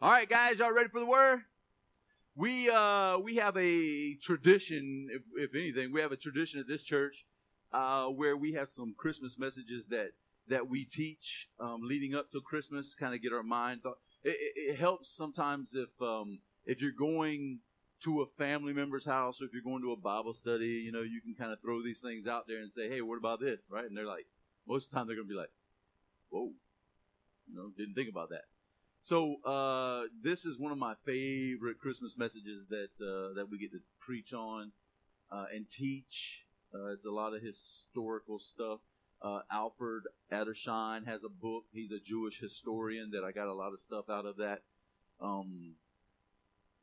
All right, guys, y'all ready for the word? We uh we have a tradition, if, if anything, we have a tradition at this church uh, where we have some Christmas messages that that we teach um, leading up to Christmas, kind of get our mind. Thought. It, it, it helps sometimes if um, if you're going to a family member's house or if you're going to a Bible study, you know, you can kind of throw these things out there and say, "Hey, what about this?" Right? And they're like, most of the time they're going to be like, "Whoa, you know, didn't think about that." So uh, this is one of my favorite Christmas messages that uh, that we get to preach on uh, and teach. Uh, it's a lot of historical stuff. Uh, Alfred Edersheim has a book. He's a Jewish historian that I got a lot of stuff out of that. Um,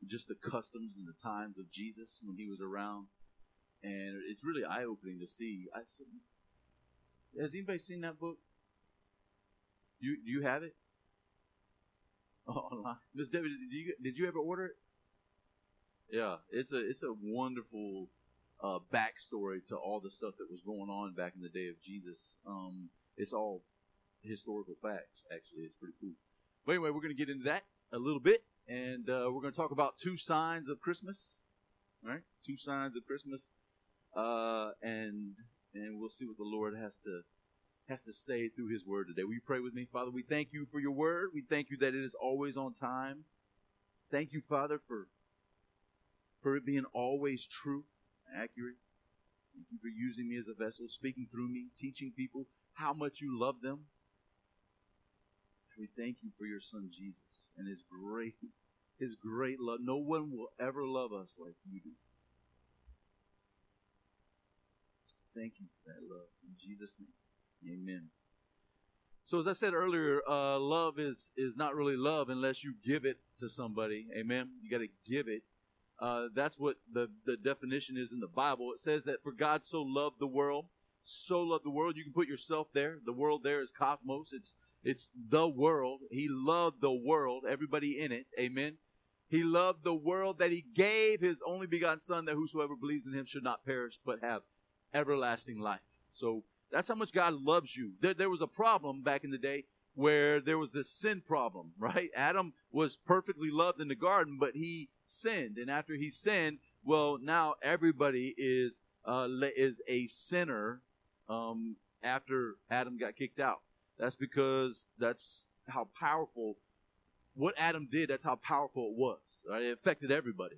just the customs and the times of Jesus when he was around, and it's really eye opening to see. I, has anybody seen that book? You you have it? Oh, online. Miss Debbie, did you did you ever order it? Yeah, it's a it's a wonderful uh, backstory to all the stuff that was going on back in the day of Jesus. Um, it's all historical facts. Actually, it's pretty cool. But anyway, we're going to get into that a little bit, and uh, we're going to talk about two signs of Christmas. All right, two signs of Christmas, uh, and and we'll see what the Lord has to has to say through his word today. Will you pray with me? Father, we thank you for your word. We thank you that it is always on time. Thank you, Father, for, for it being always true, accurate. Thank you for using me as a vessel, speaking through me, teaching people how much you love them. We thank you for your son Jesus and his great his great love. No one will ever love us like you do. Thank you for that love. In Jesus' name. Amen. So as I said earlier, uh, love is is not really love unless you give it to somebody. Amen. You got to give it. Uh, that's what the the definition is in the Bible. It says that for God so loved the world, so loved the world. You can put yourself there. The world there is cosmos. It's it's the world. He loved the world, everybody in it. Amen. He loved the world that he gave his only begotten Son, that whosoever believes in him should not perish but have everlasting life. So that's how much God loves you. There, there was a problem back in the day where there was this sin problem, right? Adam was perfectly loved in the garden, but he sinned, and after he sinned, well, now everybody is uh, is a sinner um, after Adam got kicked out. That's because that's how powerful what Adam did. That's how powerful it was. Right? It affected everybody.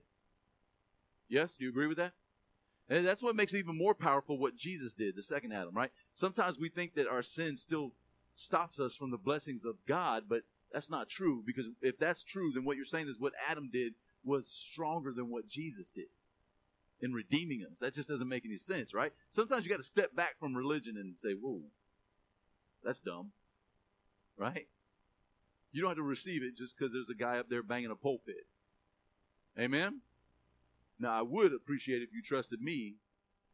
Yes, do you agree with that? And that's what makes it even more powerful what Jesus did, the second Adam, right? Sometimes we think that our sin still stops us from the blessings of God, but that's not true because if that's true, then what you're saying is what Adam did was stronger than what Jesus did in redeeming us. That just doesn't make any sense, right? Sometimes you got to step back from religion and say, whoa, that's dumb, right? You don't have to receive it just because there's a guy up there banging a pulpit. Amen? Now, I would appreciate if you trusted me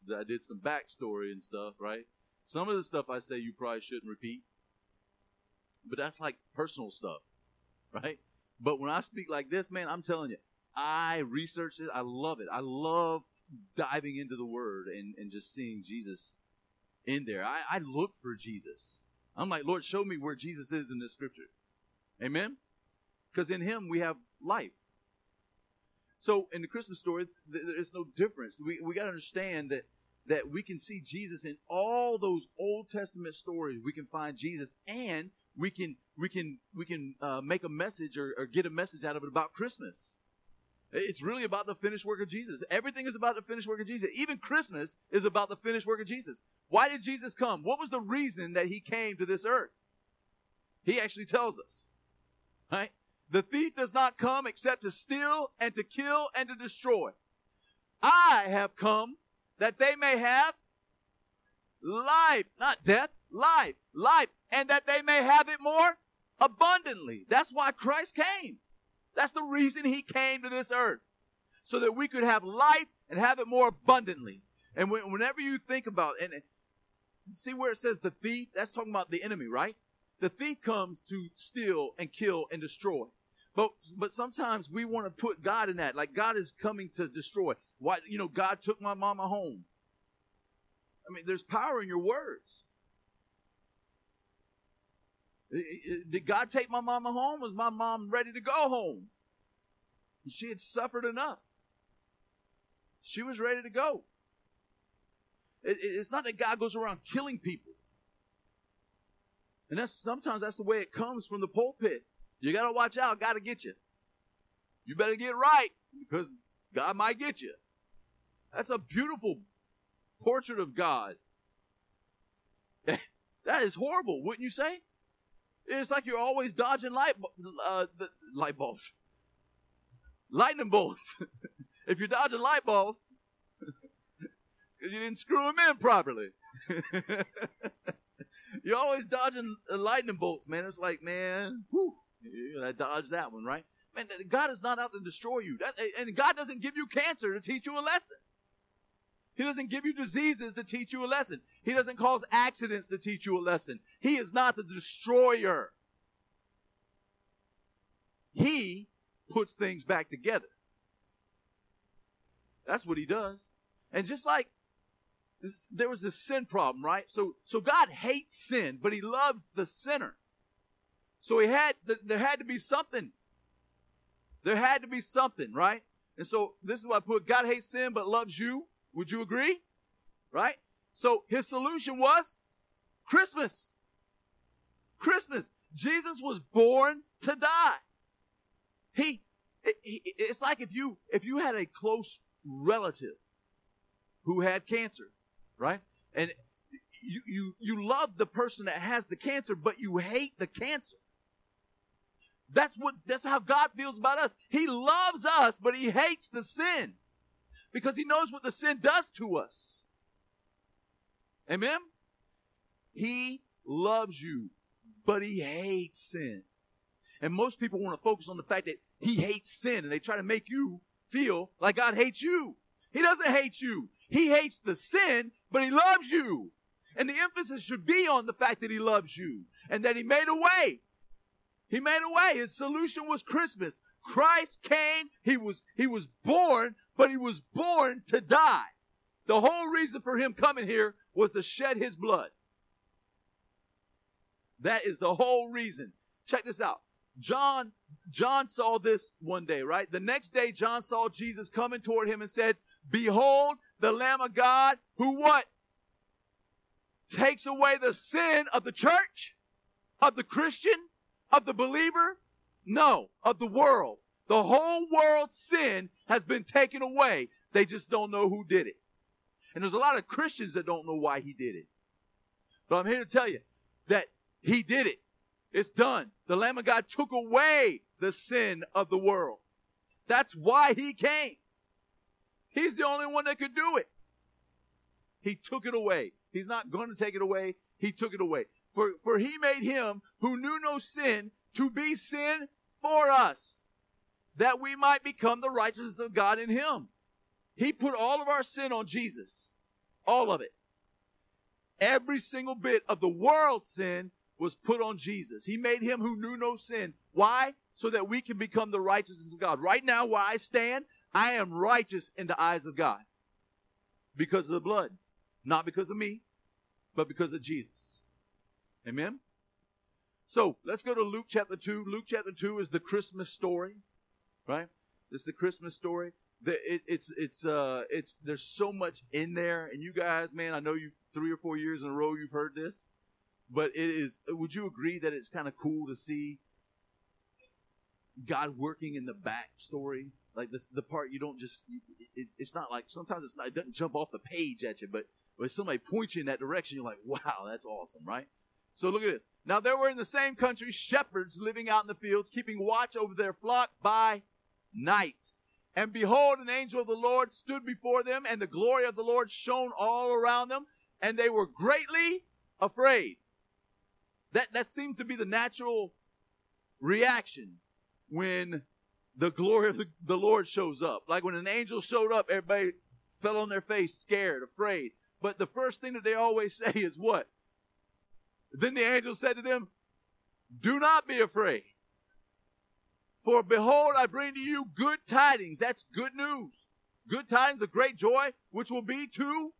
that I did some backstory and stuff, right? Some of the stuff I say you probably shouldn't repeat, but that's like personal stuff, right? But when I speak like this, man, I'm telling you, I researched it. I love it. I love diving into the Word and, and just seeing Jesus in there. I, I look for Jesus. I'm like, Lord, show me where Jesus is in this scripture. Amen? Because in Him we have life. So in the Christmas story, there's no difference. We, we got to understand that that we can see Jesus in all those Old Testament stories. We can find Jesus, and we can we can we can uh, make a message or, or get a message out of it about Christmas. It's really about the finished work of Jesus. Everything is about the finished work of Jesus. Even Christmas is about the finished work of Jesus. Why did Jesus come? What was the reason that he came to this earth? He actually tells us, right? The thief does not come except to steal and to kill and to destroy. I have come that they may have life, not death, life, life, and that they may have it more abundantly. That's why Christ came. That's the reason he came to this earth. So that we could have life and have it more abundantly. And whenever you think about and see where it says the thief, that's talking about the enemy, right? The thief comes to steal and kill and destroy. But but sometimes we want to put God in that. Like God is coming to destroy. Why you know, God took my mama home. I mean, there's power in your words. Did God take my mama home? Was my mom ready to go home? She had suffered enough. She was ready to go. It, it's not that God goes around killing people. And that's sometimes that's the way it comes from the pulpit. You got to watch out. Got to get you. You better get right because God might get you. That's a beautiful portrait of God. that is horrible, wouldn't you say? It's like you're always dodging light, uh, the light bulbs, lightning bolts. if you're dodging light bulbs, it's because you didn't screw them in properly. you're always dodging lightning bolts, man. It's like, man, whew, I dodged that one, right? Man, God is not out to destroy you. That, and God doesn't give you cancer to teach you a lesson. He doesn't give you diseases to teach you a lesson. He doesn't cause accidents to teach you a lesson. He is not the destroyer. He puts things back together. That's what he does. And just like there was this sin problem, right? So, so God hates sin, but he loves the sinner. So he had, there had to be something. There had to be something, right? And so this is why I put God hates sin, but loves you. Would you agree? Right? So his solution was Christmas. Christmas. Jesus was born to die. He, it, it's like if you if you had a close relative who had cancer, right? And you you you love the person that has the cancer, but you hate the cancer. That's what that's how God feels about us. He loves us, but he hates the sin because he knows what the sin does to us. Amen? He loves you, but he hates sin. And most people want to focus on the fact that he hates sin and they try to make you feel like God hates you. He doesn't hate you. He hates the sin, but he loves you. And the emphasis should be on the fact that he loves you and that he made a way. He made a way. His solution was Christmas. Christ came, he was he was born, but he was born to die. The whole reason for him coming here was to shed his blood. That is the whole reason. Check this out. John John saw this one day, right? The next day John saw Jesus coming toward him and said, "Behold, the Lamb of God who what? Takes away the sin of the church, of the Christian, of the believer, no, of the world. The whole world's sin has been taken away. They just don't know who did it. And there's a lot of Christians that don't know why he did it. But I'm here to tell you that he did it. It's done. The Lamb of God took away the sin of the world. That's why he came. He's the only one that could do it. He took it away. He's not going to take it away. He took it away. For, for he made him who knew no sin to be sin for us, that we might become the righteousness of God in him. He put all of our sin on Jesus. All of it. Every single bit of the world's sin was put on Jesus. He made him who knew no sin. Why? So that we can become the righteousness of God. Right now, where I stand, I am righteous in the eyes of God because of the blood. Not because of me, but because of Jesus. Amen? So let's go to Luke chapter 2. Luke chapter 2 is the Christmas story, right? Is the Christmas story. The, it, it's it's uh it's there's so much in there, and you guys, man, I know you three or four years in a row you've heard this, but it is. Would you agree that it's kind of cool to see God working in the backstory, like this the part you don't just it's, it's not like sometimes it's not it doesn't jump off the page at you, but when somebody points you in that direction, you're like, wow, that's awesome, right? So look at this. Now there were in the same country shepherds living out in the fields, keeping watch over their flock by night. And behold, an angel of the Lord stood before them, and the glory of the Lord shone all around them, and they were greatly afraid. That, that seems to be the natural reaction when the glory of the, the Lord shows up. Like when an angel showed up, everybody fell on their face, scared, afraid. But the first thing that they always say is what? Then the angel said to them, Do not be afraid. For behold, I bring to you good tidings. That's good news. Good tidings of great joy, which will be to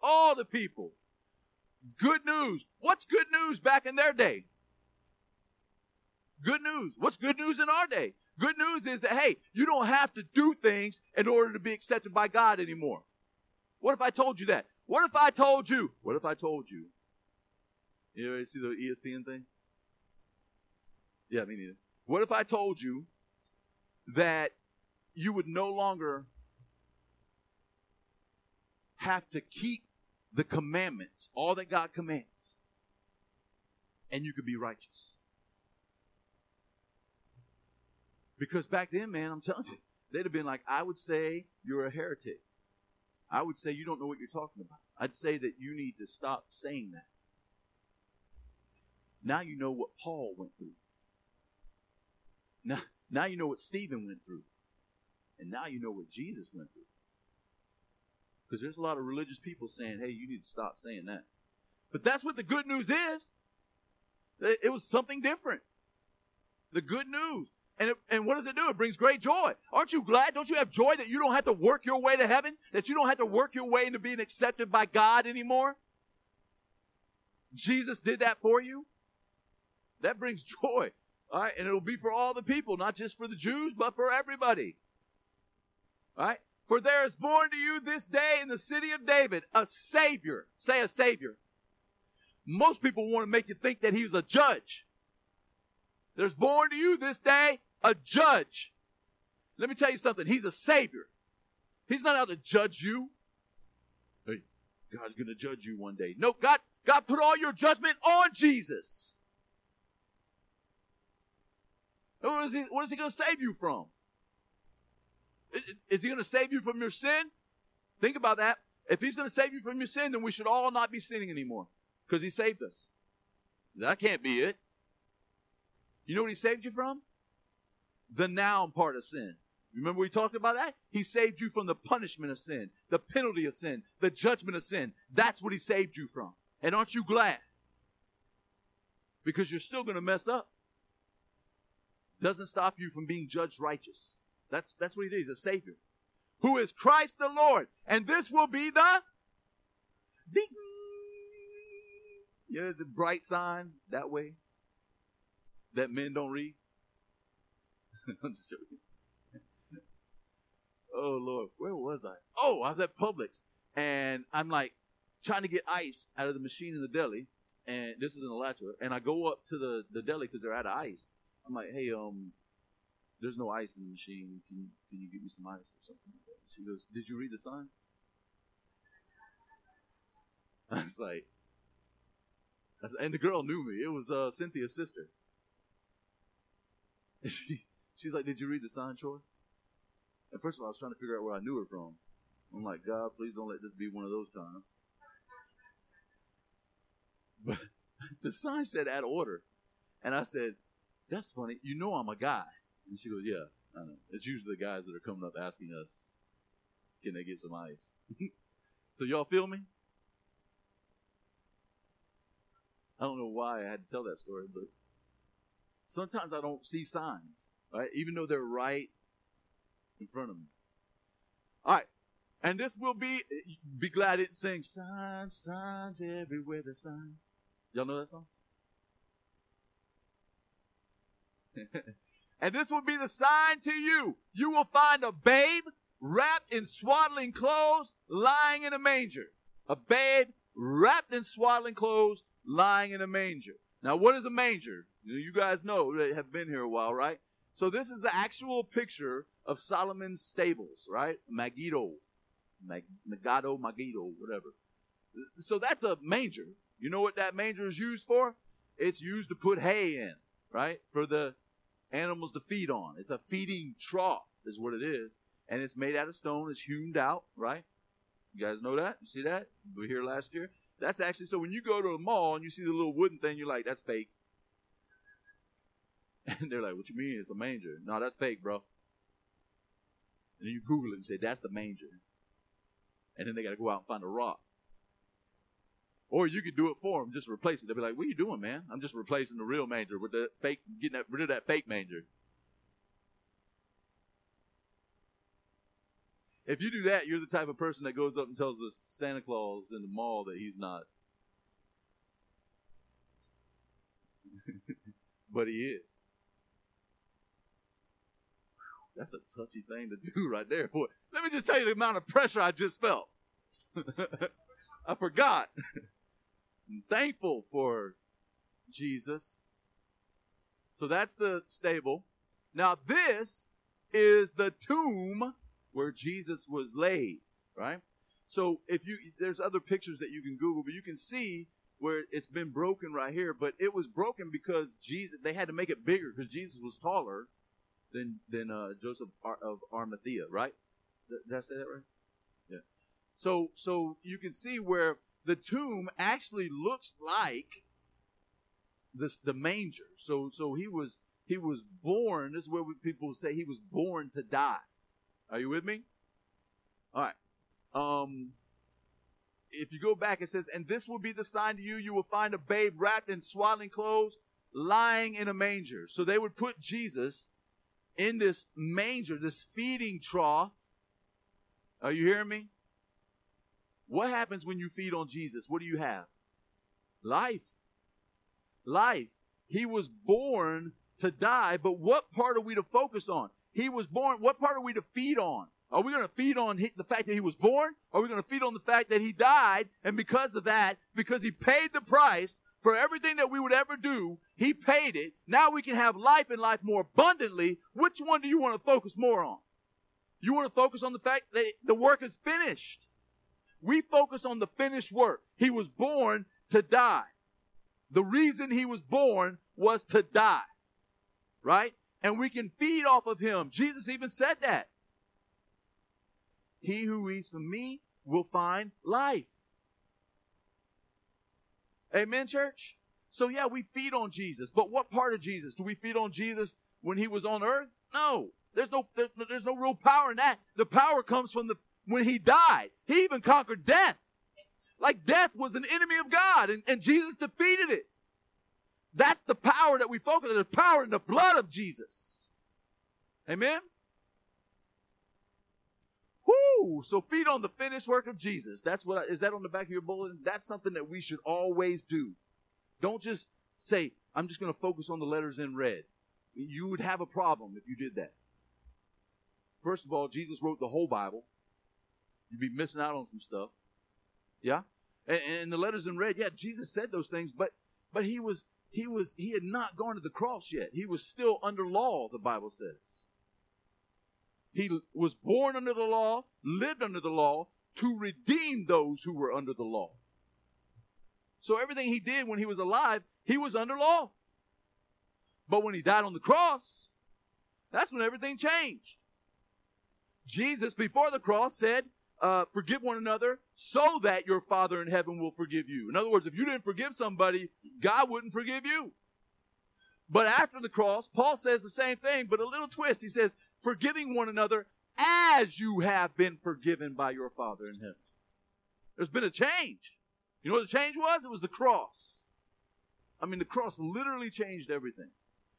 all the people. Good news. What's good news back in their day? Good news. What's good news in our day? Good news is that, hey, you don't have to do things in order to be accepted by God anymore. What if I told you that? What if I told you? What if I told you? You ever see the ESPN thing? Yeah, me neither. What if I told you that you would no longer have to keep the commandments, all that God commands, and you could be righteous? Because back then, man, I'm telling you, they'd have been like, I would say you're a heretic. I would say you don't know what you're talking about. I'd say that you need to stop saying that. Now you know what Paul went through. Now, now you know what Stephen went through. And now you know what Jesus went through. Because there's a lot of religious people saying, hey, you need to stop saying that. But that's what the good news is. It was something different. The good news. And, it, and what does it do? It brings great joy. Aren't you glad? Don't you have joy that you don't have to work your way to heaven? That you don't have to work your way into being accepted by God anymore? Jesus did that for you. That brings joy. All right. And it'll be for all the people, not just for the Jews, but for everybody. All right. For there is born to you this day in the city of David a Savior. Say a Savior. Most people want to make you think that he's a judge. There's born to you this day a judge. Let me tell you something. He's a savior. He's not out to judge you. Hey, God's going to judge you one day. No, God, God put all your judgment on Jesus. What is he, what is he going to save you from? Is he going to save you from your sin? Think about that. If he's going to save you from your sin, then we should all not be sinning anymore because he saved us. That can't be it. You know what he saved you from? the noun part of sin. Remember we talked about that? He saved you from the punishment of sin, the penalty of sin, the judgment of sin. That's what he saved you from. And aren't you glad? Because you're still going to mess up. Doesn't stop you from being judged righteous. That's, that's what he did. He's a savior. Who is Christ the Lord. And this will be the ding. You know, the bright sign that way that men don't read. I'm just joking. oh Lord, where was I? Oh, I was at Publix, and I'm like trying to get ice out of the machine in the deli, and this is in Alachua, and I go up to the the deli because they're out of ice. I'm like, hey, um, there's no ice in the machine. Can you, can you give me some ice or something? She goes, did you read the sign? I was like, and the girl knew me. It was uh, Cynthia's sister. And she She's like, Did you read the sign, Troy? And first of all, I was trying to figure out where I knew her from. I'm like, God, please don't let this be one of those times. But the sign said of order. And I said, That's funny. You know I'm a guy. And she goes, Yeah, I know. It's usually the guys that are coming up asking us, Can they get some ice? so y'all feel me? I don't know why I had to tell that story, but sometimes I don't see signs right? Even though they're right in front of me. All right. And this will be, be glad it sings signs, signs everywhere, the signs. Y'all know that song? and this will be the sign to you. You will find a babe wrapped in swaddling clothes lying in a manger. A babe wrapped in swaddling clothes lying in a manger. Now, what is a manger? You guys know that have been here a while, right? So this is the actual picture of Solomon's stables, right? Megiddo, Mag- Megiddo, Megiddo, whatever. So that's a manger. You know what that manger is used for? It's used to put hay in, right? For the animals to feed on. It's a feeding trough, is what it is. And it's made out of stone. It's hewn out, right? You guys know that? You see that? We were here last year. That's actually so when you go to a mall and you see the little wooden thing, you're like, that's fake. And they're like, what you mean? It's a manger. No, that's fake, bro. And then you Google it and say, that's the manger. And then they got to go out and find a rock. Or you could do it for them, just replace it. They'll be like, what are you doing, man? I'm just replacing the real manger with the fake, getting rid of that fake manger. If you do that, you're the type of person that goes up and tells the Santa Claus in the mall that he's not. but he is. That's a touchy thing to do right there. Boy, let me just tell you the amount of pressure I just felt. I forgot. Thankful for Jesus. So that's the stable. Now, this is the tomb where Jesus was laid, right? So if you there's other pictures that you can Google, but you can see where it's been broken right here, but it was broken because Jesus they had to make it bigger because Jesus was taller than than uh, Joseph of Arimathea, right? Did I say that right? Yeah. So so you can see where the tomb actually looks like this the manger. So so he was he was born. This is where people say he was born to die. Are you with me? All right. Um, if you go back, it says, And this will be the sign to you you will find a babe wrapped in swaddling clothes, lying in a manger. So they would put Jesus in this manger, this feeding trough. Are you hearing me? What happens when you feed on Jesus? What do you have? Life. Life. He was born to die, but what part are we to focus on? He was born. What part are we to feed on? Are we going to feed on the fact that he was born? Or are we going to feed on the fact that he died? And because of that, because he paid the price for everything that we would ever do, he paid it. Now we can have life and life more abundantly. Which one do you want to focus more on? You want to focus on the fact that the work is finished. We focus on the finished work. He was born to die. The reason he was born was to die. Right? And we can feed off of him. Jesus even said that. He who eats from me will find life. Amen, church? So, yeah, we feed on Jesus. But what part of Jesus? Do we feed on Jesus when he was on earth? No. There's no, there, there's no real power in that. The power comes from the when he died. He even conquered death. Like death was an enemy of God, and, and Jesus defeated it. That's the power that we focus on. There's power in the blood of Jesus. Amen? Whoo! So feed on the finished work of Jesus. That's what I, is that on the back of your bulletin? That's something that we should always do. Don't just say, I'm just going to focus on the letters in red. You would have a problem if you did that. First of all, Jesus wrote the whole Bible. You'd be missing out on some stuff. Yeah? And, and the letters in red, yeah, Jesus said those things, but but he was he was he had not gone to the cross yet. He was still under law, the Bible says. He was born under the law, lived under the law to redeem those who were under the law. So everything he did when he was alive, he was under law. But when he died on the cross, that's when everything changed. Jesus, before the cross, said, uh, Forgive one another so that your Father in heaven will forgive you. In other words, if you didn't forgive somebody, God wouldn't forgive you. But after the cross, Paul says the same thing, but a little twist. He says, forgiving one another as you have been forgiven by your Father in heaven. There's been a change. You know what the change was? It was the cross. I mean, the cross literally changed everything.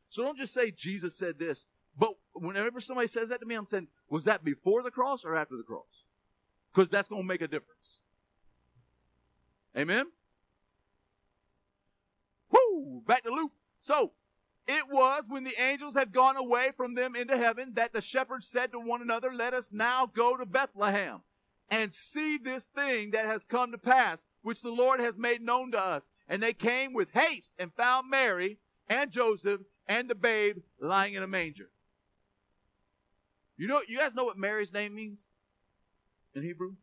So don't just say Jesus said this, but whenever somebody says that to me, I'm saying, was that before the cross or after the cross? Because that's going to make a difference. Amen? Whoo! Back to Luke. So, it was when the angels had gone away from them into heaven that the shepherds said to one another, Let us now go to Bethlehem and see this thing that has come to pass, which the Lord has made known to us. And they came with haste and found Mary and Joseph and the babe lying in a manger. You know, you guys know what Mary's name means in Hebrew?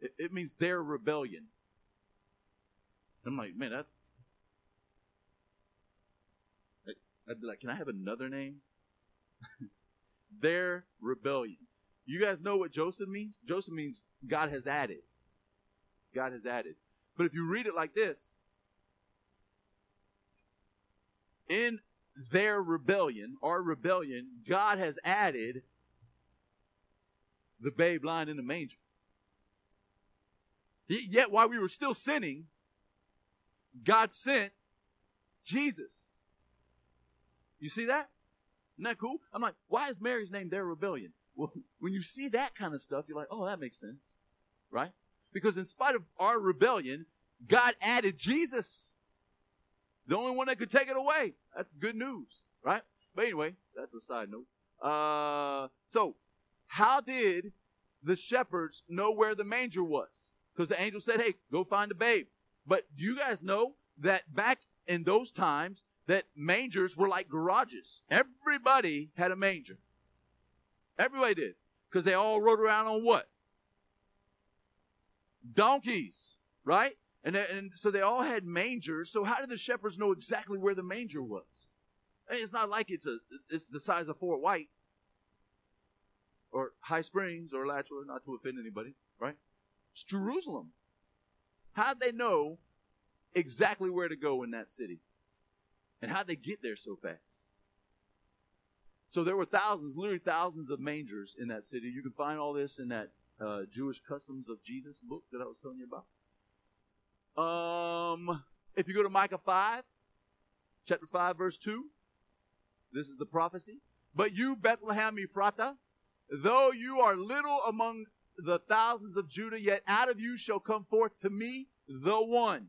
It, it means their rebellion. I'm like, man, that I'd be like, can I have another name? Their rebellion. You guys know what Joseph means? Joseph means God has added. God has added. But if you read it like this, in their rebellion, our rebellion, God has added the babe lying in the manger. Yet while we were still sinning, God sent Jesus. You see that? Isn't that cool? I'm like, why is Mary's name their rebellion? Well, when you see that kind of stuff, you're like, oh, that makes sense. Right? Because in spite of our rebellion, God added Jesus. The only one that could take it away. That's good news. Right? But anyway, that's a side note. Uh, so, how did the shepherds know where the manger was? Because the angel said, "Hey, go find a babe." But do you guys know that back in those times, that mangers were like garages. Everybody had a manger. Everybody did. Because they all rode around on what? Donkeys, right? And, and so they all had mangers. So how did the shepherds know exactly where the manger was? It's not like it's a it's the size of Fort White or High Springs or Alachua, not to offend anybody, right? It's Jerusalem. How'd they know exactly where to go in that city? And how'd they get there so fast? So there were thousands, literally thousands of mangers in that city. You can find all this in that uh, Jewish Customs of Jesus book that I was telling you about. Um, if you go to Micah 5, chapter 5, verse 2, this is the prophecy. But you, Bethlehem Ephratah, though you are little among the thousands of Judah, yet out of you shall come forth to me the one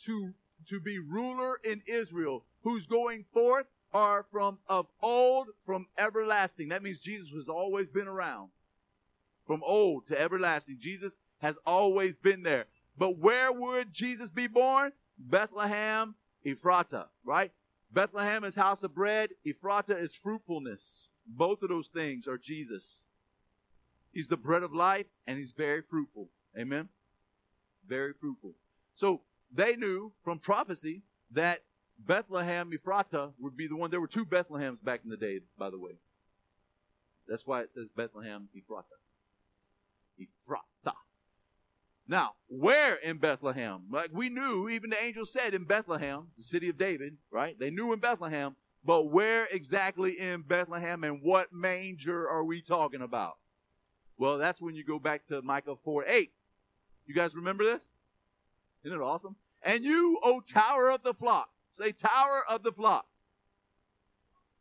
to, to be ruler in Israel, whose going forth are from of old, from everlasting. That means Jesus has always been around. From old to everlasting. Jesus has always been there. But where would Jesus be born? Bethlehem, Ephrata, right? Bethlehem is house of bread. Ephratah is fruitfulness. Both of those things are Jesus. He's the bread of life and he's very fruitful. Amen? Very fruitful. So they knew from prophecy that Bethlehem Ephratah would be the one. There were two Bethlehems back in the day, by the way. That's why it says Bethlehem Ephratah. Ephratah. Now, where in Bethlehem? Like we knew, even the angel said in Bethlehem, the city of David, right? They knew in Bethlehem, but where exactly in Bethlehem and what manger are we talking about? Well, that's when you go back to Micah 4 8. You guys remember this? Isn't it awesome? And you, O tower of the flock, say tower of the flock.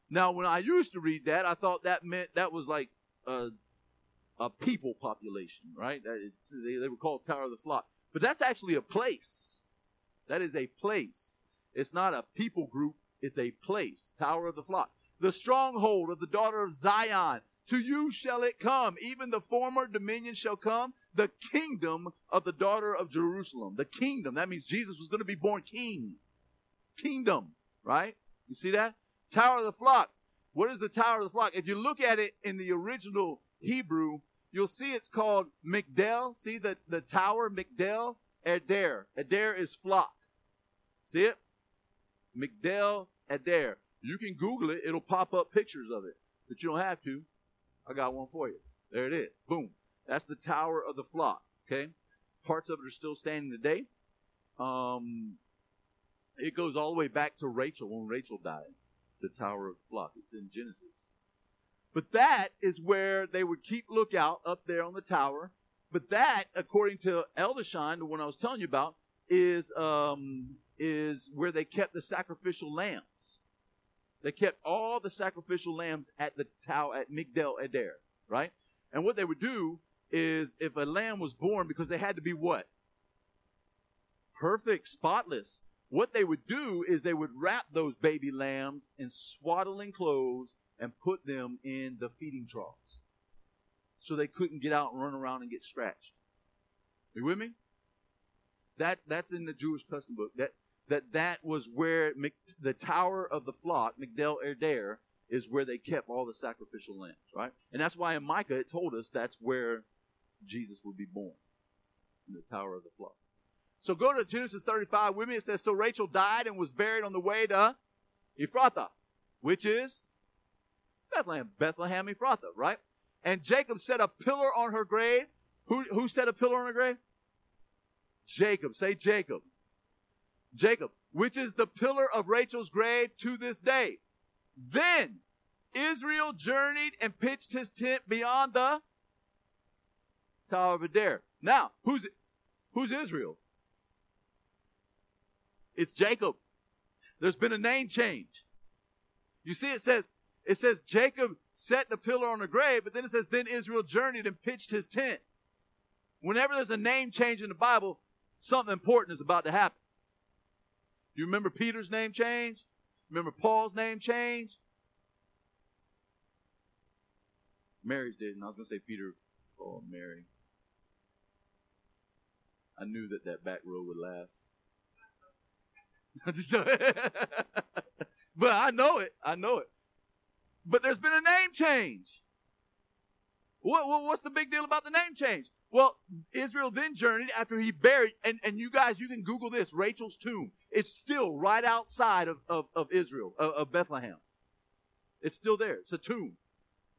Now, when I used to read that, I thought that meant that was like a a people population, right? They, they were called Tower of the Flock. But that's actually a place. That is a place. It's not a people group, it's a place. Tower of the Flock. The stronghold of the daughter of Zion. To you shall it come. Even the former dominion shall come. The kingdom of the daughter of Jerusalem. The kingdom. That means Jesus was going to be born king. Kingdom, right? You see that? Tower of the flock. What is the tower of the flock? If you look at it in the original Hebrew, you'll see it's called Migdal. See the, the tower, Migdal Eder. Eder is flock. See it? Migdal Eder. You can Google it. It'll pop up pictures of it. But you don't have to. I got one for you. There it is. Boom. That's the tower of the flock. Okay? Parts of it are still standing today. Um, it goes all the way back to Rachel when Rachel died. The tower of the flock. It's in Genesis. But that is where they would keep lookout up there on the tower. But that, according to Edersheim, the one I was telling you about, is um, is where they kept the sacrificial lambs. They kept all the sacrificial lambs at the tower at Migdal Eder, right? And what they would do is, if a lamb was born, because they had to be what? Perfect, spotless. What they would do is they would wrap those baby lambs in swaddling clothes and put them in the feeding troughs so they couldn't get out and run around and get scratched. Are you with me? That that's in the Jewish custom book. That that that was where the tower of the flock, Migdal Eder, is where they kept all the sacrificial lambs, right? And that's why in Micah it told us that's where Jesus would be born in the tower of the flock. So go to Genesis 35 with me. It says, So Rachel died and was buried on the way to Ephrathah, which is Bethlehem, Bethlehem Ephrathah, right? And Jacob set a pillar on her grave. Who, who set a pillar on her grave? Jacob. Say Jacob. Jacob, which is the pillar of Rachel's grave to this day. Then Israel journeyed and pitched his tent beyond the Tower of Eder. Now, who's who's Israel? It's Jacob. There's been a name change. You see, it says it says Jacob set the pillar on the grave, but then it says, then Israel journeyed and pitched his tent. Whenever there's a name change in the Bible, something important is about to happen. You remember Peter's name change? Remember Paul's name change? Mary's did, and I was going to say Peter, Paul, and Mary. I knew that that back row would laugh. but I know it. I know it. But there's been a name change. What, what, what's the big deal about the name change? Well, Israel then journeyed after he buried, and, and you guys, you can Google this Rachel's tomb. It's still right outside of, of, of Israel, of, of Bethlehem. It's still there. It's a tomb.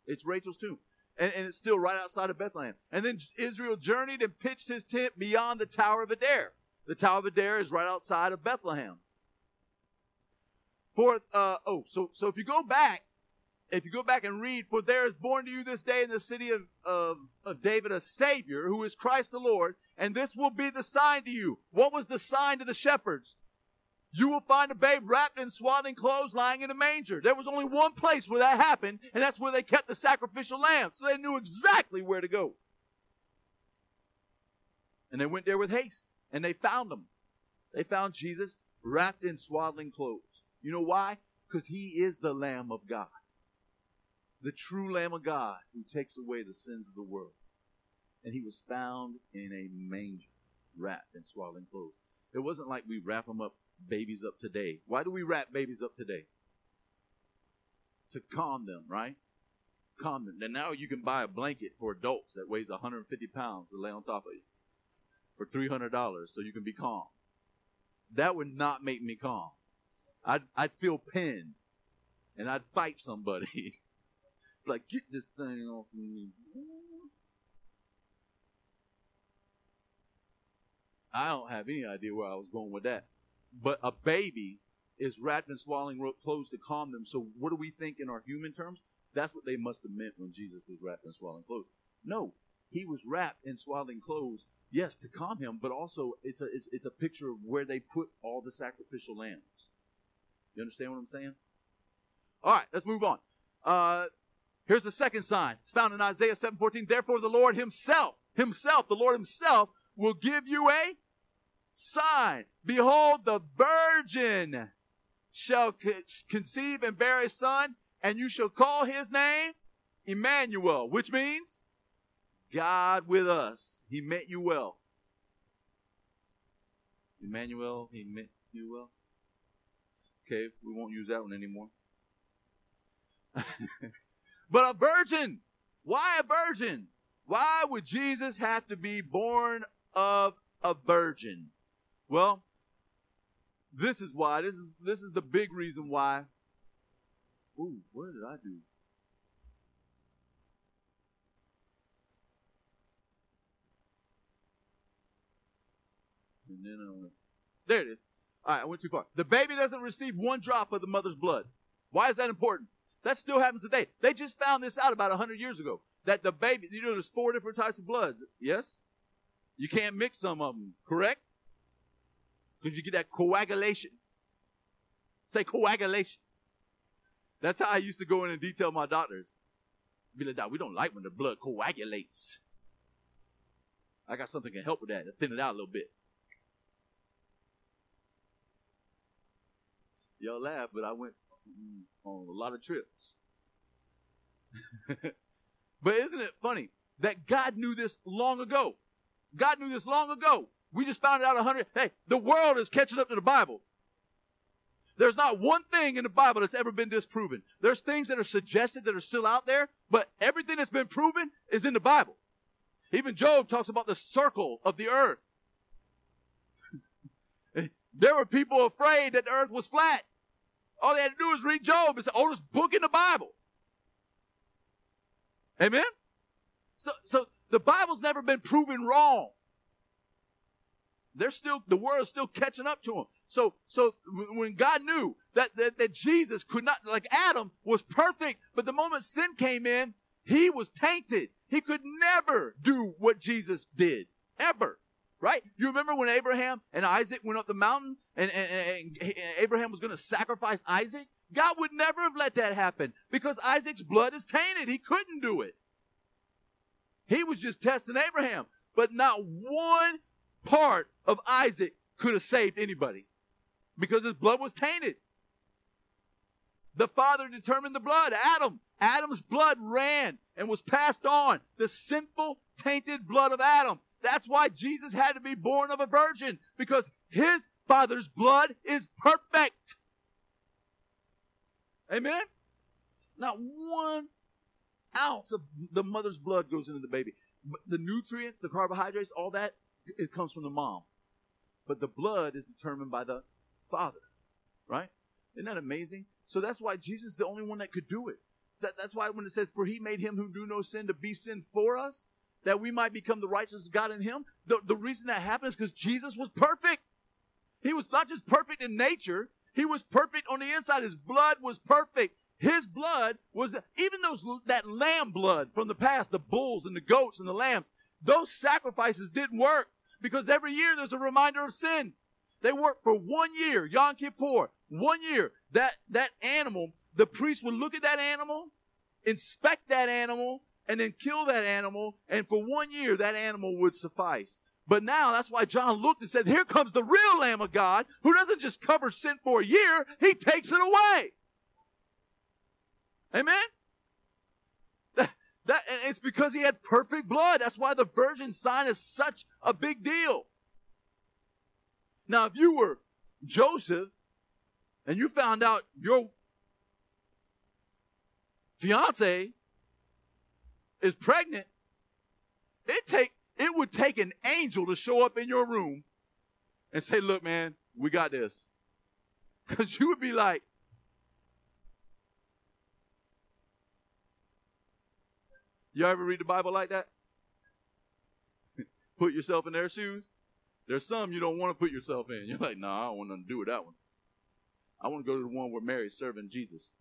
It's Rachel's tomb. And, and, it's still right outside of Bethlehem. And then Israel journeyed and pitched his tent beyond the Tower of Eder. The Tower of Eder is right outside of Bethlehem. For uh, oh, so so if you go back, if you go back and read, for there is born to you this day in the city of, of, of David a Savior who is Christ the Lord, and this will be the sign to you. What was the sign to the shepherds? You will find a babe wrapped in swaddling clothes lying in a manger. There was only one place where that happened, and that's where they kept the sacrificial lamb, So they knew exactly where to go. And they went there with haste, and they found him. They found Jesus wrapped in swaddling clothes. You know why? Because he is the Lamb of God, the true Lamb of God who takes away the sins of the world. And he was found in a manger, wrapped in swaddling clothes. It wasn't like we wrap them up babies up today. Why do we wrap babies up today? To calm them, right? Calm them. And now you can buy a blanket for adults that weighs 150 pounds to lay on top of you for $300 so you can be calm. That would not make me calm. I'd, I'd feel pinned and I'd fight somebody. like, get this thing off me. I don't have any idea where I was going with that. But a baby is wrapped in swaddling clothes to calm them. So what do we think in our human terms? That's what they must have meant when Jesus was wrapped in swaddling clothes. No, he was wrapped in swaddling clothes, yes, to calm him, but also it's a it's, it's a picture of where they put all the sacrificial lambs. You understand what I'm saying? All right, let's move on. Uh, here's the second sign. It's found in Isaiah 7:14. Therefore, the Lord Himself, Himself, the Lord Himself, will give you a sign. Behold, the virgin shall conceive and bear a son, and you shall call his name Emmanuel, which means God with us. He meant you well. Emmanuel, he meant you well. Okay, we won't use that one anymore. but a virgin. Why a virgin? Why would Jesus have to be born of a virgin? Well, this is why. This is this is the big reason why. Ooh, what did I do? And then I went, there it is. All right, I went too far. The baby doesn't receive one drop of the mother's blood. Why is that important? That still happens today. They just found this out about 100 years ago. That the baby, you know, there's four different types of bloods. Yes? You can't mix some of them, correct? Because you get that coagulation. Say coagulation. That's how I used to go in and detail my doctors. Be like, we don't like when the blood coagulates. I got something to help with that to thin it out a little bit. Y'all laugh, but I went on a lot of trips. but isn't it funny that God knew this long ago? God knew this long ago. We just found out a hundred. Hey, the world is catching up to the Bible. There's not one thing in the Bible that's ever been disproven. There's things that are suggested that are still out there, but everything that's been proven is in the Bible. Even Job talks about the circle of the earth. there were people afraid that the earth was flat. All they had to do was read Job. It's the oldest book in the Bible. Amen? So, so the Bible's never been proven wrong. They're still, the world is still catching up to them. So, so when God knew that, that, that Jesus could not, like Adam was perfect, but the moment sin came in, he was tainted. He could never do what Jesus did. Ever. Right? You remember when Abraham and Isaac went up the mountain and, and, and Abraham was going to sacrifice Isaac? God would never have let that happen because Isaac's blood is tainted. He couldn't do it. He was just testing Abraham. But not one part of Isaac could have saved anybody because his blood was tainted. The Father determined the blood. Adam. Adam's blood ran and was passed on. The sinful, tainted blood of Adam. That's why Jesus had to be born of a virgin because his Father's blood is perfect. Amen? Not one ounce of the mother's blood goes into the baby. The nutrients, the carbohydrates, all that, it comes from the mom. But the blood is determined by the father, right? Isn't that amazing? So that's why Jesus is the only one that could do it. That's why when it says, For he made him who knew no sin to be sin for us, that we might become the righteous of God in him. The, the reason that happened is because Jesus was perfect. He was not just perfect in nature, he was perfect on the inside. His blood was perfect. His blood was, even those, that lamb blood from the past, the bulls and the goats and the lambs, those sacrifices didn't work because every year there's a reminder of sin. They work for one year, Yom Kippur, one year. That, that animal, the priest would look at that animal, inspect that animal, and then kill that animal. And for one year, that animal would suffice. But now that's why John looked and said, Here comes the real Lamb of God who doesn't just cover sin for a year, he takes it away. Amen? That, that, it's because he had perfect blood. That's why the virgin sign is such a big deal. Now, if you were Joseph and you found out your fiance is pregnant, it take it would take an angel to show up in your room and say, "Look, man, we got this," because you would be like, Y'all ever read the Bible like that? Put yourself in their shoes." There's some you don't want to put yourself in. You're like, "Nah, I don't want nothing to do with that one. I want to go to the one where Mary's serving Jesus."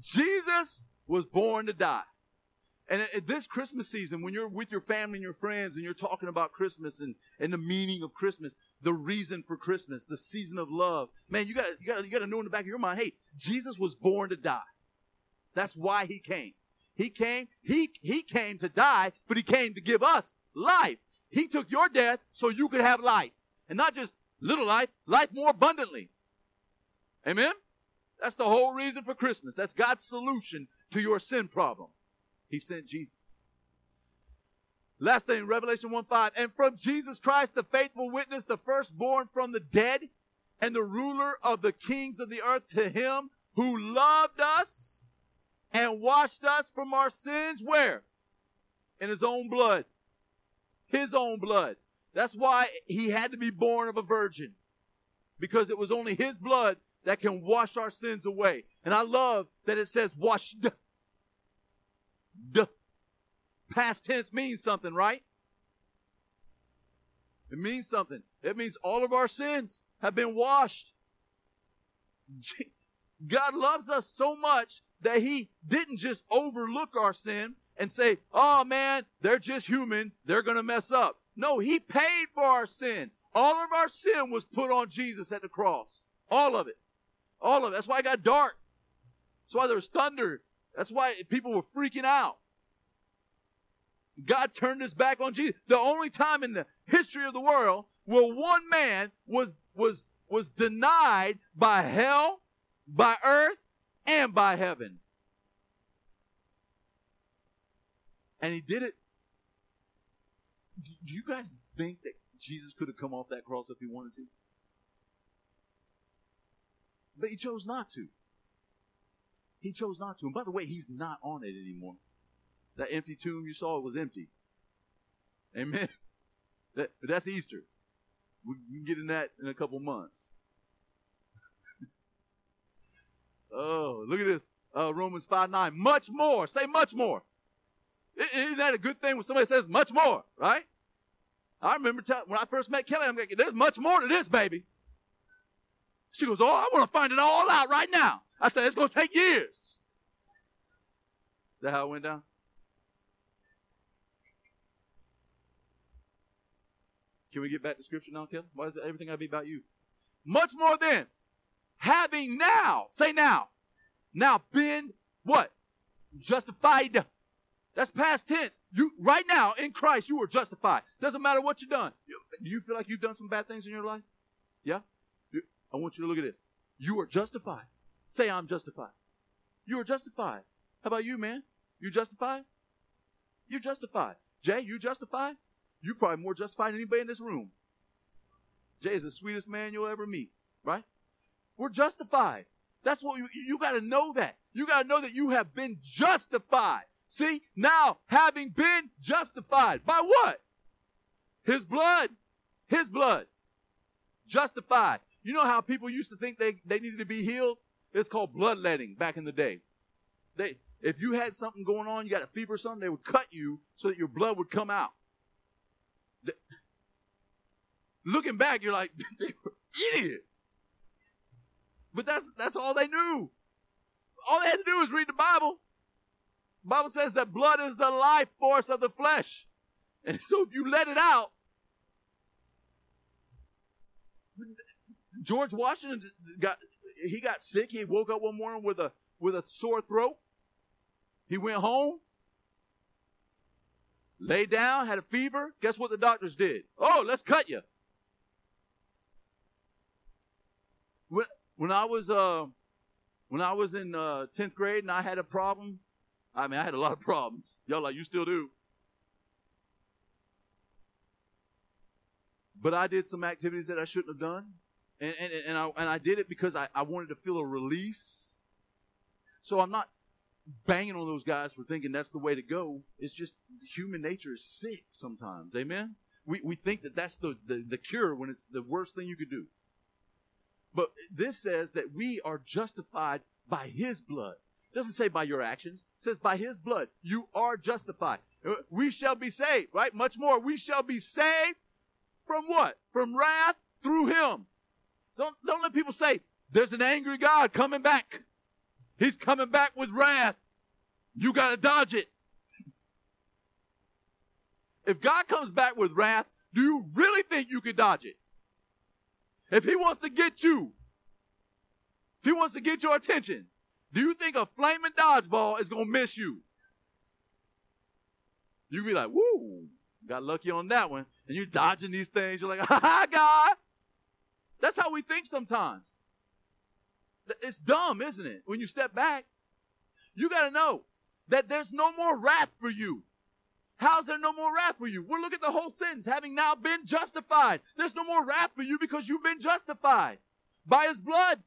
Jesus was born to die. And at this Christmas season, when you're with your family and your friends and you're talking about Christmas and, and the meaning of Christmas, the reason for Christmas, the season of love, man, you got you got you got to know in the back of your mind, hey, Jesus was born to die. That's why he came. He came, he he came to die, but he came to give us life. He took your death so you could have life. And not just little life, life more abundantly. Amen? That's the whole reason for Christmas. That's God's solution to your sin problem. He sent Jesus. Last thing, Revelation 1 5. And from Jesus Christ, the faithful witness, the firstborn from the dead, and the ruler of the kings of the earth, to him who loved us and washed us from our sins, where? In his own blood. His own blood. That's why he had to be born of a virgin. Because it was only his blood that can wash our sins away. And I love that it says washed. Duh. Past tense means something, right? It means something. It means all of our sins have been washed. God loves us so much that He didn't just overlook our sin and say, oh man, they're just human. They're going to mess up. No, He paid for our sin. All of our sin was put on Jesus at the cross. All of it. All of it. That's why it got dark. That's why there was thunder. That's why people were freaking out. God turned his back on Jesus. The only time in the history of the world where one man was was was denied by hell, by earth, and by heaven. And he did it. Do you guys think that Jesus could have come off that cross if he wanted to? But he chose not to. He chose not to. And by the way, he's not on it anymore. That empty tomb you saw was empty. Amen. That, that's Easter. We can get in that in a couple months. oh, look at this. Uh, Romans 5 9. Much more. Say much more. Isn't that a good thing when somebody says much more, right? I remember t- when I first met Kelly, I'm like, there's much more to this, baby. She goes, Oh, I want to find it all out right now. I said, It's going to take years. Is that how it went down? Can we get back to scripture now, Kelly? Why is everything got to be about you? Much more than having now, say now, now been what? Justified. That's past tense. You right now in Christ, you are justified. Doesn't matter what you've done. Do you feel like you've done some bad things in your life? Yeah? I want you to look at this. You are justified. Say, I'm justified. You are justified. How about you, man? You justified? You're justified. Jay, you justified? You probably more justified than anybody in this room. Jay is the sweetest man you'll ever meet, right? We're justified. That's what you, you got to know that. You got to know that you have been justified. See, now having been justified by what? His blood. His blood. Justified. You know how people used to think they, they needed to be healed? It's called bloodletting back in the day. They, if you had something going on, you got a fever or something, they would cut you so that your blood would come out. looking back, you're like, they were idiots. But that's that's all they knew. All they had to do was read the Bible. The Bible says that blood is the life force of the flesh. And so if you let it out, George Washington got he got sick. He woke up one morning with a with a sore throat. He went home, lay down, had a fever. Guess what the doctors did? Oh, let's cut you. When when I was uh when I was in uh, 10th grade and I had a problem, I mean I had a lot of problems. Y'all like you still do. But I did some activities that I shouldn't have done. And, and, and, I, and I did it because I, I wanted to feel a release. So I'm not banging on those guys for thinking that's the way to go. It's just human nature is sick sometimes. Amen? We, we think that that's the, the, the cure when it's the worst thing you could do. But this says that we are justified by his blood. It doesn't say by your actions. It says by his blood. You are justified. Uh, we shall be saved, right? Much more. We shall be saved from what? From wrath through him. Don't, don't let people say, there's an angry God coming back. He's coming back with wrath. You got to dodge it. If God comes back with wrath, do you really think you could dodge it? If he wants to get you, if he wants to get your attention, do you think a flaming dodgeball is going to miss you? You be like, woo, got lucky on that one. And you're dodging these things. You're like, ha ha, God. That's how we think sometimes. It's dumb, isn't it? When you step back, you got to know that there's no more wrath for you. How's there no more wrath for you? Well, look at the whole sentence. Having now been justified. There's no more wrath for you because you've been justified by his blood.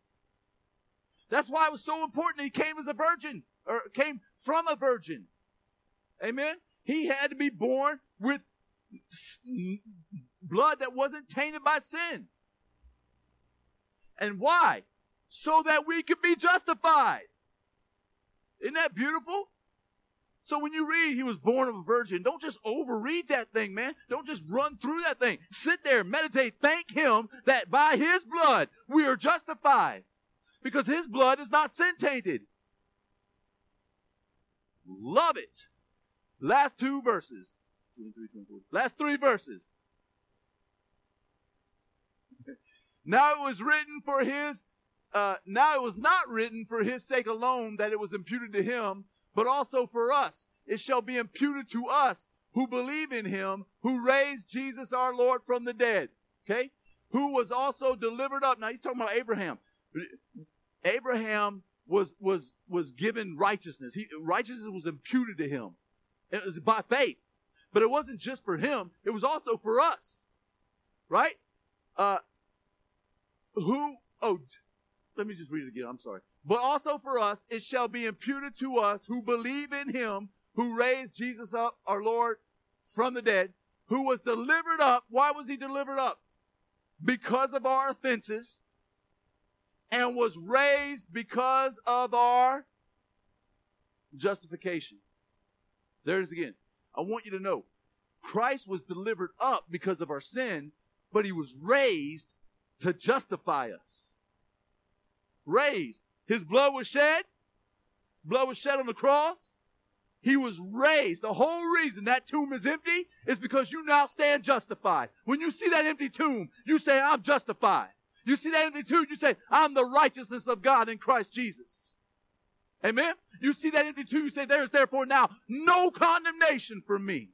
That's why it was so important he came as a virgin or came from a virgin. Amen. He had to be born with blood that wasn't tainted by sin. And why? So that we could be justified. Isn't that beautiful? So when you read he was born of a virgin, don't just overread that thing, man. Don't just run through that thing. Sit there, meditate, thank him that by his blood we are justified. Because his blood is not sin tainted. Love it. Last two verses. Last three verses. Now it was written for his, uh, now it was not written for his sake alone that it was imputed to him, but also for us. It shall be imputed to us who believe in him, who raised Jesus our Lord from the dead. Okay? Who was also delivered up. Now he's talking about Abraham. Abraham was was was given righteousness. He righteousness was imputed to him. It was by faith. But it wasn't just for him, it was also for us. Right? Uh who oh let me just read it again. I'm sorry but also for us it shall be imputed to us who believe in him who raised Jesus up, our Lord, from the dead, who was delivered up. Why was he delivered up? Because of our offenses, and was raised because of our justification. There it is again. I want you to know Christ was delivered up because of our sin, but he was raised to justify us. Raised. His blood was shed. Blood was shed on the cross. He was raised. The whole reason that tomb is empty is because you now stand justified. When you see that empty tomb, you say, I'm justified. You see that empty tomb, you say, I'm the righteousness of God in Christ Jesus. Amen. You see that empty tomb, you say, There's therefore now no condemnation for me.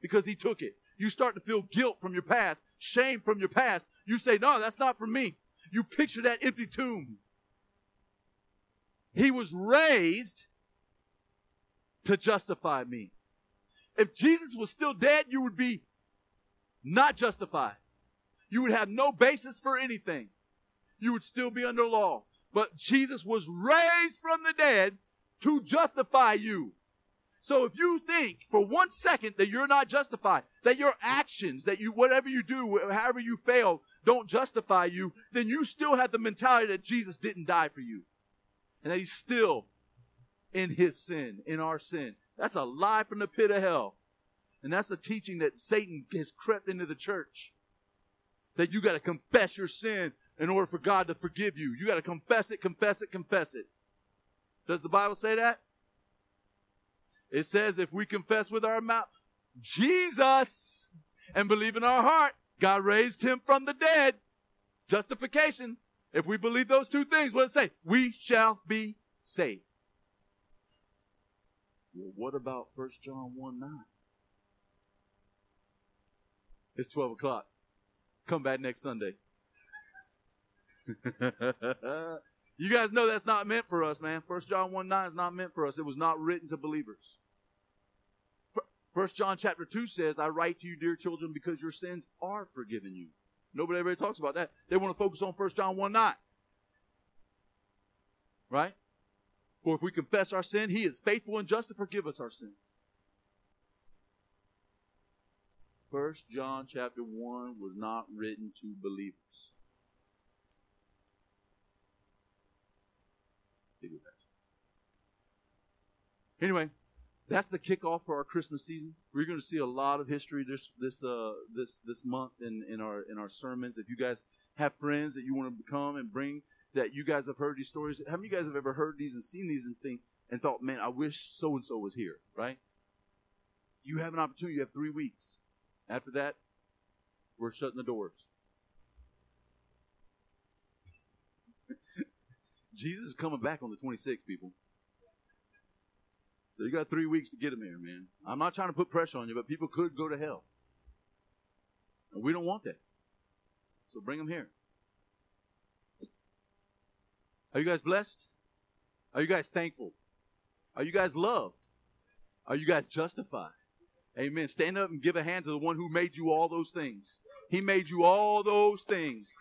Because he took it. You start to feel guilt from your past, shame from your past. You say, No, that's not for me. You picture that empty tomb. He was raised to justify me. If Jesus was still dead, you would be not justified. You would have no basis for anything. You would still be under law. But Jesus was raised from the dead to justify you. So if you think for one second that you're not justified, that your actions, that you, whatever you do, however you fail, don't justify you, then you still have the mentality that Jesus didn't die for you. And that he's still in his sin, in our sin. That's a lie from the pit of hell. And that's the teaching that Satan has crept into the church. That you got to confess your sin in order for God to forgive you. You got to confess it, confess it, confess it. Does the Bible say that? It says if we confess with our mouth Jesus and believe in our heart, God raised him from the dead. Justification. If we believe those two things, what does it say? We shall be saved. Well, what about 1 John 1 9? It's 12 o'clock. Come back next Sunday. you guys know that's not meant for us, man. First John 1 9 is not meant for us. It was not written to believers. First John chapter 2 says, I write to you, dear children, because your sins are forgiven you. Nobody ever talks about that. They want to focus on First John 1 9. Right? For if we confess our sin, he is faithful and just to forgive us our sins. First John chapter 1 was not written to believers. Anyway, that's the kickoff for our Christmas season. We're going to see a lot of history this this uh this this month in in our in our sermons. If you guys have friends that you want to come and bring that you guys have heard these stories, how many of you guys have ever heard these and seen these and think and thought, man, I wish so and so was here, right? You have an opportunity. You have three weeks. After that, we're shutting the doors. Jesus is coming back on the 26th, people. So you got three weeks to get him here, man. Mm-hmm. I'm not trying to put pressure on you, but people could go to hell. And we don't want that. So bring them here. Are you guys blessed? Are you guys thankful? Are you guys loved? Are you guys justified? Amen. Stand up and give a hand to the one who made you all those things. He made you all those things.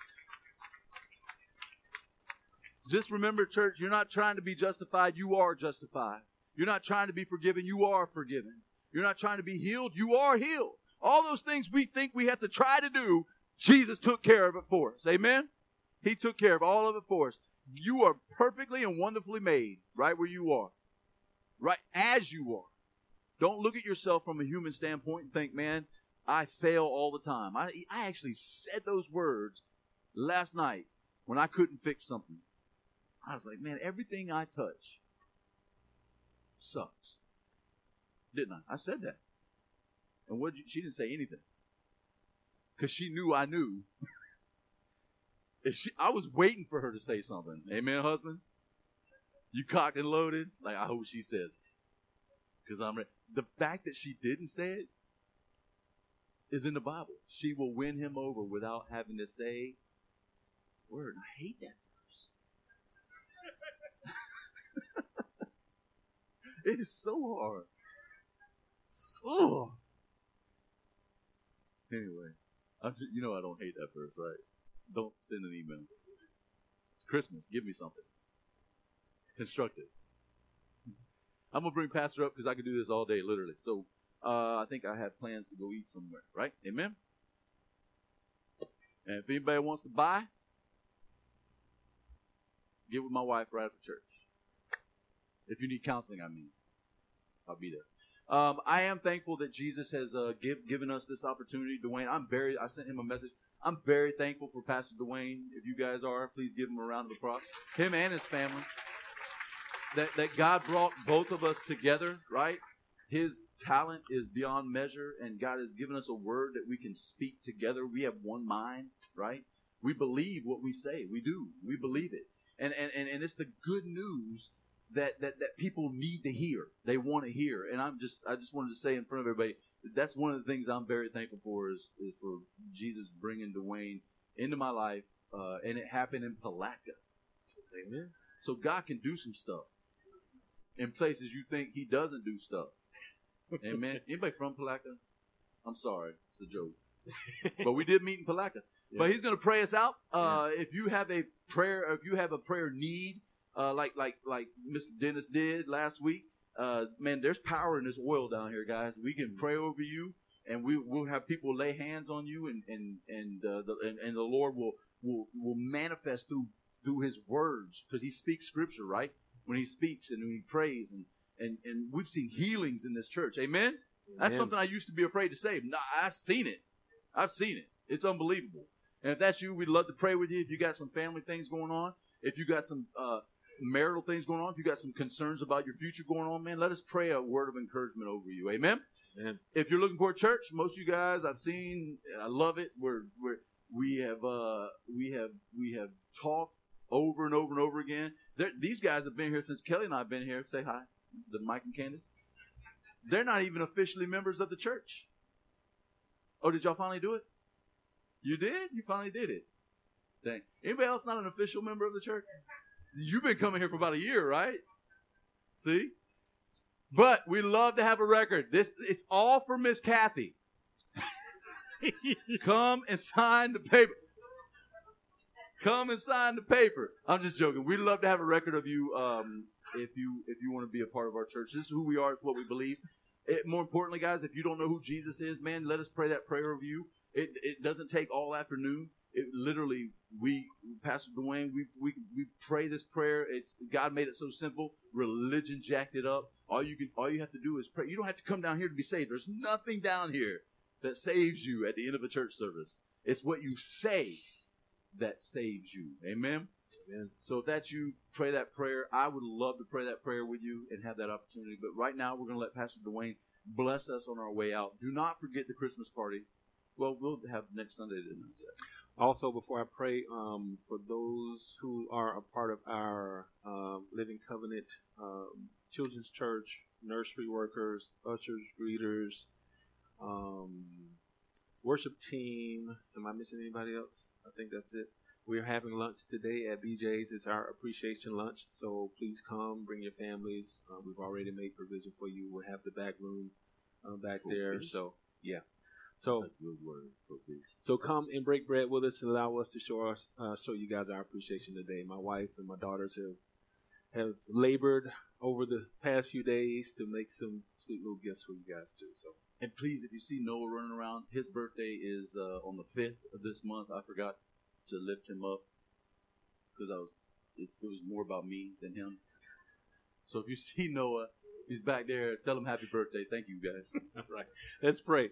Just remember, church, you're not trying to be justified, you are justified. You're not trying to be forgiven, you are forgiven. You're not trying to be healed, you are healed. All those things we think we have to try to do, Jesus took care of it for us. Amen? He took care of all of it for us. You are perfectly and wonderfully made right where you are, right as you are. Don't look at yourself from a human standpoint and think, man, I fail all the time. I, I actually said those words last night when I couldn't fix something. I was like, man, everything I touch sucks. Didn't I? I said that. And what she didn't say anything. Because she knew I knew. if she, I was waiting for her to say something. Amen, husbands? You cocked and loaded? Like, I hope she says Because I'm ready the fact that she didn't say it is in the Bible. She will win him over without having to say word. I hate that it is so hard. So hard. Anyway, I'm just, you know I don't hate that verse, right? Don't send an email. It's Christmas. Give me something constructive. I'm gonna bring Pastor up because I could do this all day, literally. So uh, I think I have plans to go eat somewhere, right? Amen. And if anybody wants to buy, get with my wife right after church. If you need counseling, I mean, I'll be there. Um, I am thankful that Jesus has uh, give, given us this opportunity. Dwayne, I'm very. I sent him a message. I'm very thankful for Pastor Dwayne. If you guys are, please give him a round of applause. Him and his family that, that God brought both of us together, right? His talent is beyond measure, and God has given us a word that we can speak together. We have one mind, right? We believe what we say. We do. We believe it. And, and, and, and it's the good news that that that people need to hear. They want to hear, and I'm just I just wanted to say in front of everybody that's one of the things I'm very thankful for is, is for Jesus bringing Dwayne into my life, uh, and it happened in Palatka. Amen. So God can do some stuff in places you think He doesn't do stuff. Amen. Anybody from Palatka? I'm sorry, it's a joke. but we did meet in Palatka. Yeah. But He's going to pray us out. Uh, yeah. If you have a prayer, if you have a prayer need, uh, like like like Mr. Dennis did last week, uh, man, there's power in this oil down here, guys. We can pray over you, and we will have people lay hands on you, and and and uh, the and, and, the Lord will will will manifest through through His words because He speaks Scripture, right? When He speaks and when He prays, and and and we've seen healings in this church. Amen. Amen. That's something I used to be afraid to say. No, I've seen it. I've seen it. It's unbelievable. And if that's you, we'd love to pray with you. If you got some family things going on, if you got some uh, marital things going on, if you got some concerns about your future going on, man, let us pray a word of encouragement over you. Amen. Amen. If you're looking for a church, most of you guys I've seen, I love it. We're we're we have uh we have we have talked over and over and over again. They're, these guys have been here since Kelly and I have been here. Say hi, the Mike and Candace. They're not even officially members of the church. Oh, did y'all finally do it? You did? You finally did it. Dang. Anybody else not an official member of the church? You've been coming here for about a year, right? See? But we love to have a record. This it's all for Miss Kathy. Come and sign the paper. Come and sign the paper. I'm just joking. We'd love to have a record of you um, if you if you want to be a part of our church. This is who we are. It's what we believe. It, more importantly, guys, if you don't know who Jesus is, man, let us pray that prayer of you. It, it doesn't take all afternoon it literally we Pastor Dwayne we we we pray this prayer. It's God made it so simple. Religion jacked it up. All you can all you have to do is pray. You don't have to come down here to be saved. There's nothing down here that saves you at the end of a church service. It's what you say that saves you. Amen. Amen. So if that's you, pray that prayer. I would love to pray that prayer with you and have that opportunity. But right now, we're going to let Pastor Dwayne bless us on our way out. Do not forget the Christmas party. Well, we'll have next Sunday announce that. Also, before I pray, um, for those who are a part of our um, Living Covenant um, Children's Church, nursery workers, ushers, greeters, um, worship team. Am I missing anybody else? I think that's it. We're having lunch today at BJ's. It's our appreciation lunch, so please come, bring your families. Uh, we've already made provision for you. We'll have the back room uh, back there. So yeah, so So come and break bread with us and allow us to show us uh, show you guys our appreciation today. My wife and my daughters have have labored over the past few days to make some sweet little gifts for you guys too. So and please, if you see Noah running around, his birthday is uh, on the fifth of this month. I forgot to lift him up because I was it was more about me than him. So if you see Noah, he's back there. Tell him happy birthday. Thank you guys. All right, let's pray.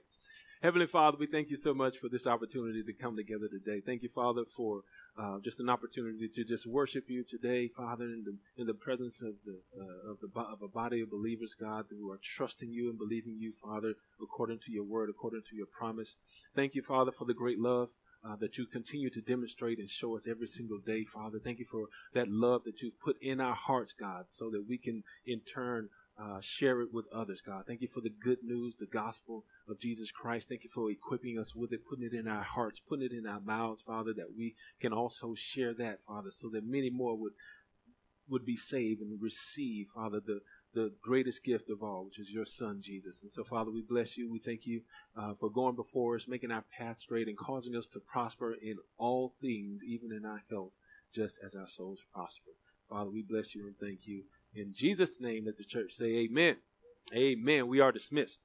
Heavenly Father, we thank you so much for this opportunity to come together today. Thank you, Father, for uh, just an opportunity to just worship you today, Father, in the in the presence of the uh, of the of a body of believers, God, who are trusting you and believing you, Father, according to your word, according to your promise. Thank you, Father, for the great love uh, that you continue to demonstrate and show us every single day, Father. Thank you for that love that you've put in our hearts, God, so that we can in turn uh, share it with others, God. Thank you for the good news, the gospel of Jesus Christ. Thank you for equipping us with it, putting it in our hearts, putting it in our mouths, Father, that we can also share that, Father, so that many more would would be saved and receive, Father, the the greatest gift of all, which is your Son, Jesus. And so, Father, we bless you. We thank you uh, for going before us, making our path straight, and causing us to prosper in all things, even in our health, just as our souls prosper. Father, we bless you and thank you. In Jesus' name, let the church say amen. Amen. We are dismissed.